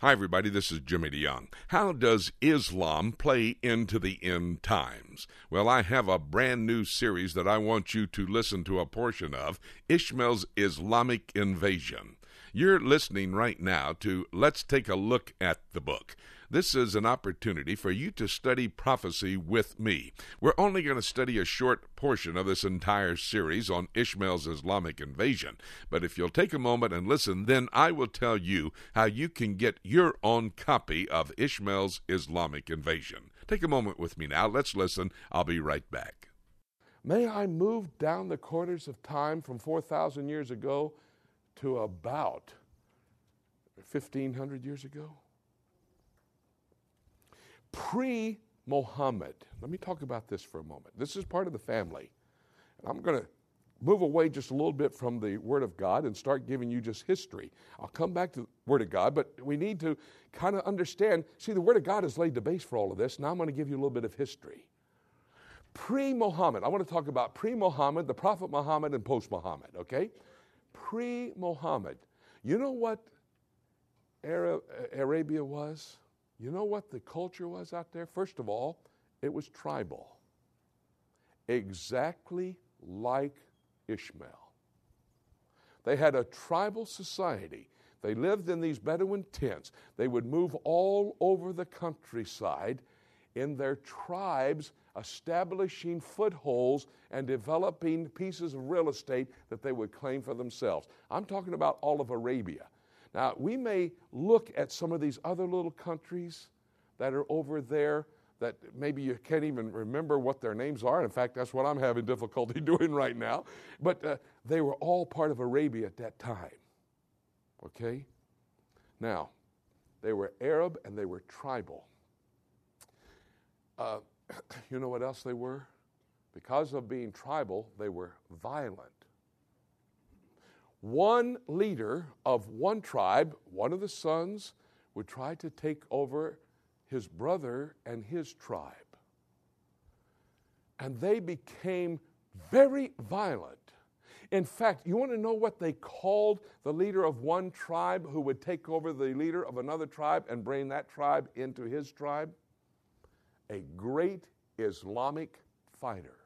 Hi, everybody. This is Jimmy DeYoung. How does Islam play into the end times? Well, I have a brand new series that I want you to listen to a portion of Ishmael's Islamic Invasion. You're listening right now to Let's Take a Look at the Book. This is an opportunity for you to study prophecy with me. We're only going to study a short portion of this entire series on Ishmael's Islamic invasion, but if you'll take a moment and listen, then I will tell you how you can get your own copy of Ishmael's Islamic invasion. Take a moment with me now. Let's listen. I'll be right back. May I move down the corridors of time from 4,000 years ago to about 1,500 years ago? pre Muhammad. Let me talk about this for a moment. This is part of the family. And I'm going to move away just a little bit from the Word of God and start giving you just history. I'll come back to the Word of God, but we need to kind of understand. See, the Word of God has laid the base for all of this. Now I'm going to give you a little bit of history. Pre Muhammad, I want to talk about pre Muhammad, the Prophet Muhammad, and post Muhammad, okay? Pre Muhammad. You know what Arabia was? You know what the culture was out there? First of all, it was tribal, exactly like Ishmael. They had a tribal society. They lived in these Bedouin tents. They would move all over the countryside in their tribes, establishing footholds and developing pieces of real estate that they would claim for themselves. I'm talking about all of Arabia. Now, we may look at some of these other little countries that are over there that maybe you can't even remember what their names are. In fact, that's what I'm having difficulty doing right now. But uh, they were all part of Arabia at that time. Okay? Now, they were Arab and they were tribal. Uh, you know what else they were? Because of being tribal, they were violent one leader of one tribe, one of the sons, would try to take over his brother and his tribe. And they became very violent. In fact, you want to know what they called the leader of one tribe who would take over the leader of another tribe and bring that tribe into his tribe? A great Islamic fighter.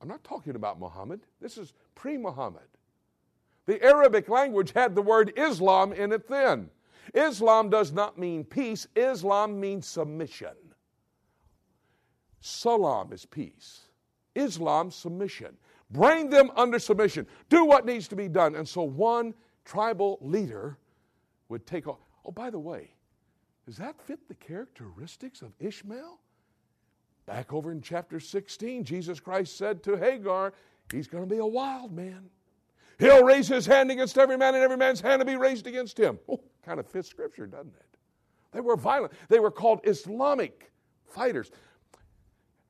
I'm not talking about Muhammad. This is pre Muhammad. The Arabic language had the word Islam in it then. Islam does not mean peace, Islam means submission. Salam is peace. Islam, submission. Bring them under submission. Do what needs to be done. And so one tribal leader would take off. Oh, by the way, does that fit the characteristics of Ishmael? Back over in chapter 16, Jesus Christ said to Hagar, He's going to be a wild man. He'll raise his hand against every man, and every man's hand will be raised against him. Oh, kind of fits Scripture, doesn't it? They were violent. They were called Islamic fighters.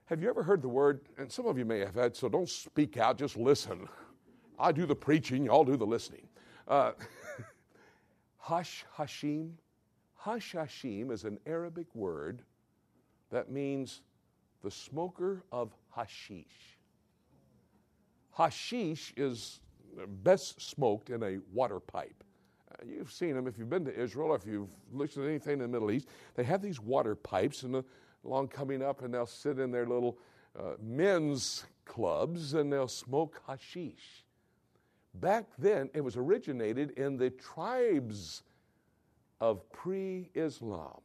Have you ever heard the word, and some of you may have had, so don't speak out, just listen. I do the preaching, y'all do the listening. Uh, Hash Hashim. Hash Hashim is an Arabic word that means the smoker of hashish. Hashish is best smoked in a water pipe. Uh, you've seen them if you've been to Israel or if you've looked at anything in the Middle East. They have these water pipes and along coming up, and they'll sit in their little uh, men's clubs and they'll smoke hashish. Back then, it was originated in the tribes of pre Islam.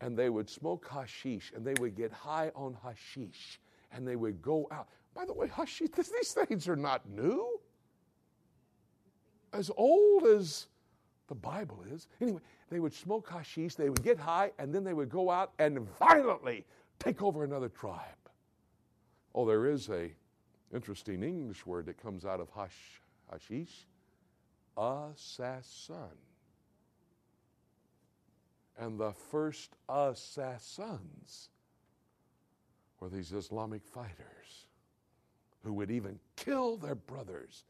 And they would smoke hashish and they would get high on hashish and they would go out. By the way, hashish, these things are not new as old as the Bible is. Anyway, they would smoke hashish, they would get high, and then they would go out and violently take over another tribe. Oh, there is a interesting English word that comes out of hash, hashish, assassin. And the first assassins were these Islamic fighters who would even kill their brothers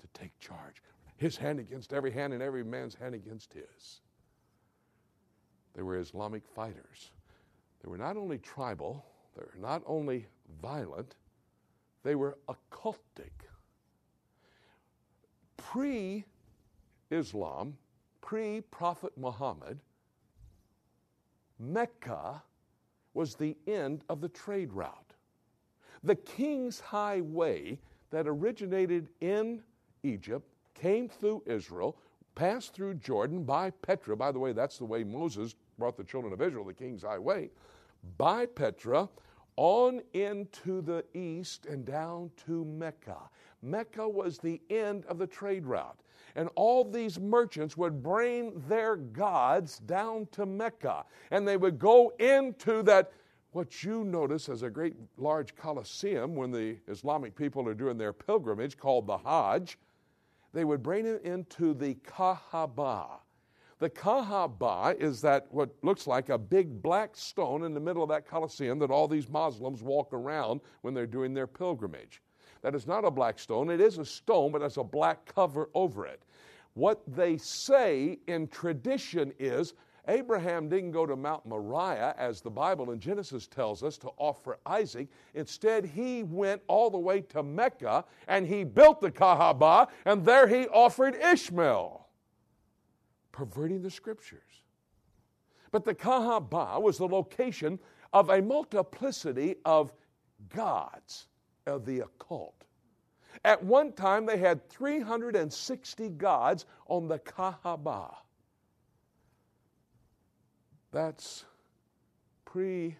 to take charge his hand against every hand and every man's hand against his. They were Islamic fighters. They were not only tribal, they were not only violent, they were occultic. Pre Islam, pre Prophet Muhammad, Mecca was the end of the trade route. The King's Highway that originated in Egypt came through Israel, passed through Jordan by Petra. By the way, that's the way Moses brought the children of Israel, the King's Highway, by Petra on into the east and down to Mecca. Mecca was the end of the trade route. And all these merchants would bring their gods down to Mecca. And they would go into that, what you notice as a great large coliseum when the Islamic people are doing their pilgrimage called the Hajj. They would bring it into the Kaaba. The Kaaba is that what looks like a big black stone in the middle of that Colosseum that all these Muslims walk around when they're doing their pilgrimage. That is not a black stone. It is a stone, but has a black cover over it. What they say in tradition is Abraham didn't go to Mount Moriah, as the Bible in Genesis tells us, to offer Isaac. Instead, he went all the way to Mecca and he built the Kaaba, and there he offered Ishmael perverting the scriptures. But the Kaaba was the location of a multiplicity of gods of the occult. At one time, they had 360 gods on the Kaaba. That's pre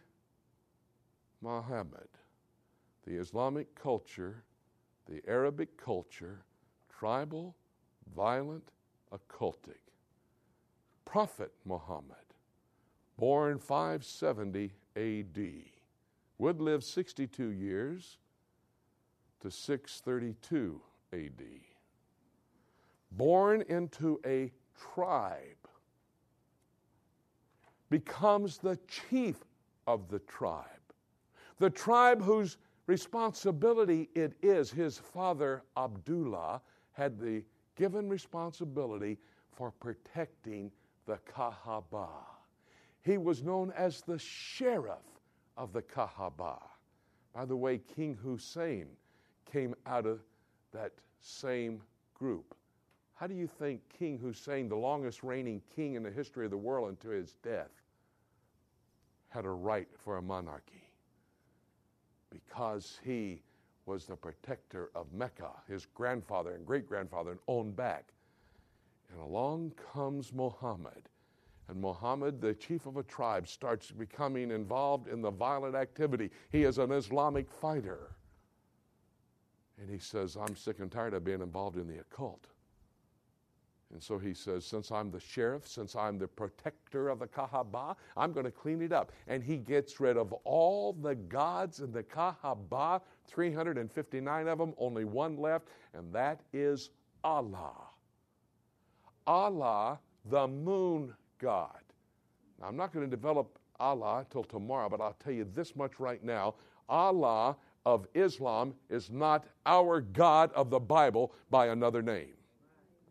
Muhammad. The Islamic culture, the Arabic culture, tribal, violent, occultic. Prophet Muhammad, born 570 AD, would live 62 years to 632 AD. Born into a tribe, becomes the chief of the tribe. The tribe whose responsibility it is, his father Abdullah had the given responsibility for protecting the Kaaba. He was known as the sheriff of the Kaaba. By the way, King Hussein came out of that same group. How do you think King Hussein, the longest reigning king in the history of the world until his death, had a right for a monarchy? Because he was the protector of Mecca, his grandfather and great grandfather and owned back. And along comes Muhammad. And Muhammad, the chief of a tribe, starts becoming involved in the violent activity. He is an Islamic fighter. And he says, I'm sick and tired of being involved in the occult. And so he says, Since I'm the sheriff, since I'm the protector of the Kaaba, I'm going to clean it up. And he gets rid of all the gods in the Kaaba, 359 of them, only one left, and that is Allah. Allah, the moon God. Now, I'm not going to develop Allah till tomorrow, but I'll tell you this much right now. Allah of Islam is not our God of the Bible by another name.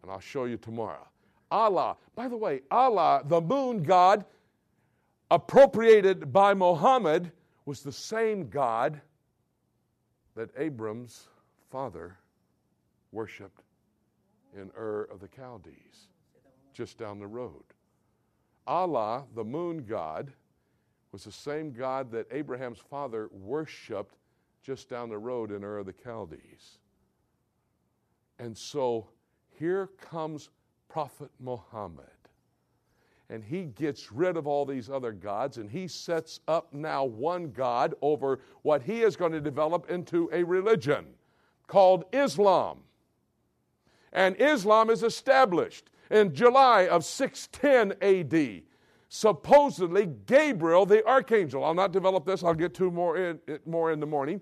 And I'll show you tomorrow. Allah, by the way, Allah, the moon God, appropriated by Muhammad, was the same God that Abram's father worshiped in Ur of the Chaldees, just down the road. Allah, the moon god, was the same God that Abraham's father worshiped just down the road in Ur of the Chaldees. And so here comes Prophet Muhammad. And he gets rid of all these other gods and he sets up now one God over what he is going to develop into a religion called Islam. And Islam is established in July of 610 AD. Supposedly, Gabriel, the archangel, I'll not develop this, I'll get to more in, more in the morning.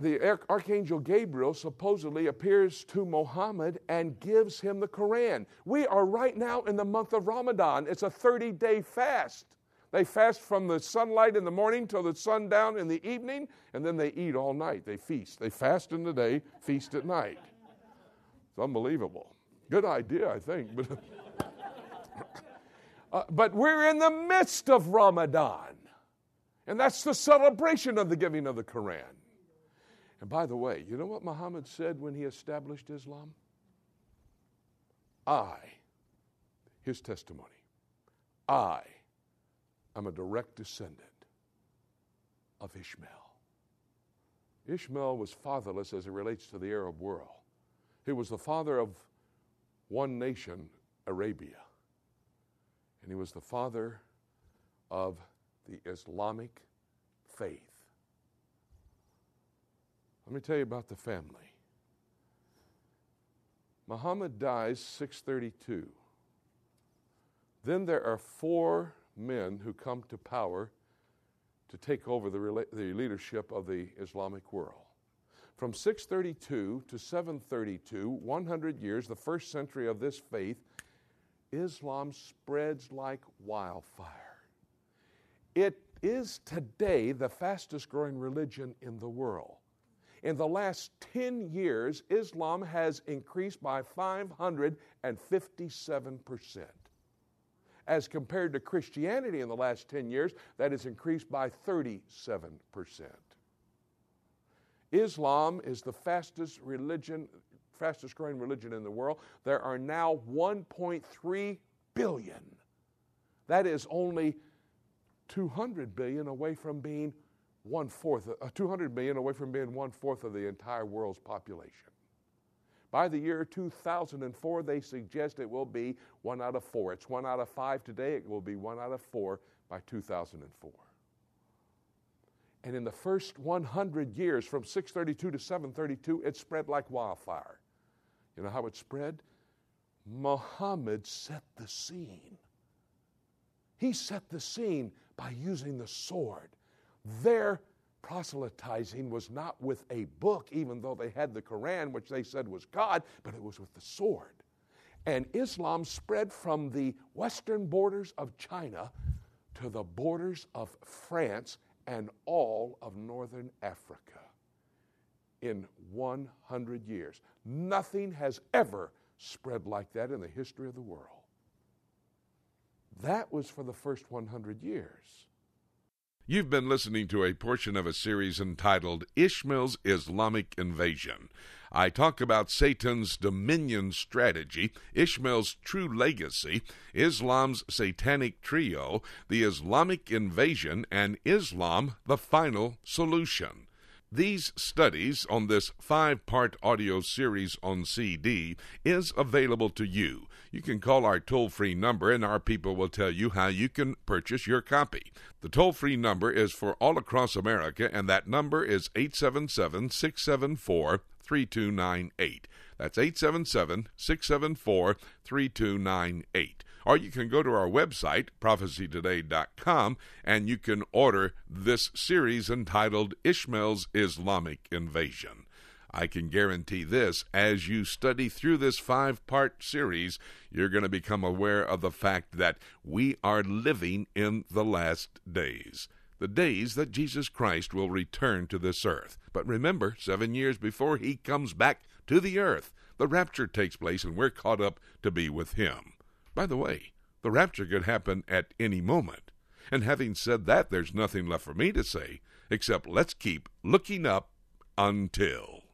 The archangel Gabriel supposedly appears to Muhammad and gives him the Quran. We are right now in the month of Ramadan. It's a 30 day fast. They fast from the sunlight in the morning till the sundown in the evening, and then they eat all night. They feast. They fast in the day, feast at night. It's unbelievable. Good idea, I think. But, uh, but we're in the midst of Ramadan. And that's the celebration of the giving of the Quran. And by the way, you know what Muhammad said when he established Islam? I his testimony. I am a direct descendant of Ishmael. Ishmael was fatherless as it relates to the Arab world. He was the father of one nation, Arabia, and he was the father of the Islamic faith. Let me tell you about the family. Muhammad dies 632. Then there are four men who come to power to take over the, the leadership of the Islamic world. From 632 to 732, 100 years, the first century of this faith, Islam spreads like wildfire. It is today the fastest growing religion in the world. In the last 10 years, Islam has increased by 557%. As compared to Christianity in the last 10 years, that has increased by 37%. Islam is the fastest religion, fastest growing religion in the world. There are now 1.3 billion. That is only 200 billion away from being one fourth, uh, 200 million away from being one fourth of the entire world's population. By the year 2004, they suggest it will be one out of four. It's one out of five today, it will be one out of four by 2004. And in the first 100 years, from 632 to 732, it spread like wildfire. You know how it spread? Muhammad set the scene. He set the scene by using the sword. Their proselytizing was not with a book, even though they had the Quran, which they said was God, but it was with the sword. And Islam spread from the western borders of China to the borders of France and all of northern Africa in 100 years. Nothing has ever spread like that in the history of the world. That was for the first 100 years. You've been listening to a portion of a series entitled Ishmael's Islamic Invasion. I talk about Satan's dominion strategy, Ishmael's true legacy, Islam's satanic trio, the Islamic invasion, and Islam, the final solution. These studies on this five part audio series on CD is available to you. You can call our toll free number and our people will tell you how you can purchase your copy. The toll free number is for all across America and that number is 877 674 3298. That's 877 674 3298. Or you can go to our website, prophecytoday.com, and you can order this series entitled Ishmael's Islamic Invasion. I can guarantee this as you study through this five part series, you're going to become aware of the fact that we are living in the last days. The days that Jesus Christ will return to this earth. But remember, seven years before he comes back to the earth, the rapture takes place and we're caught up to be with him. By the way, the rapture could happen at any moment. And having said that, there's nothing left for me to say except let's keep looking up until.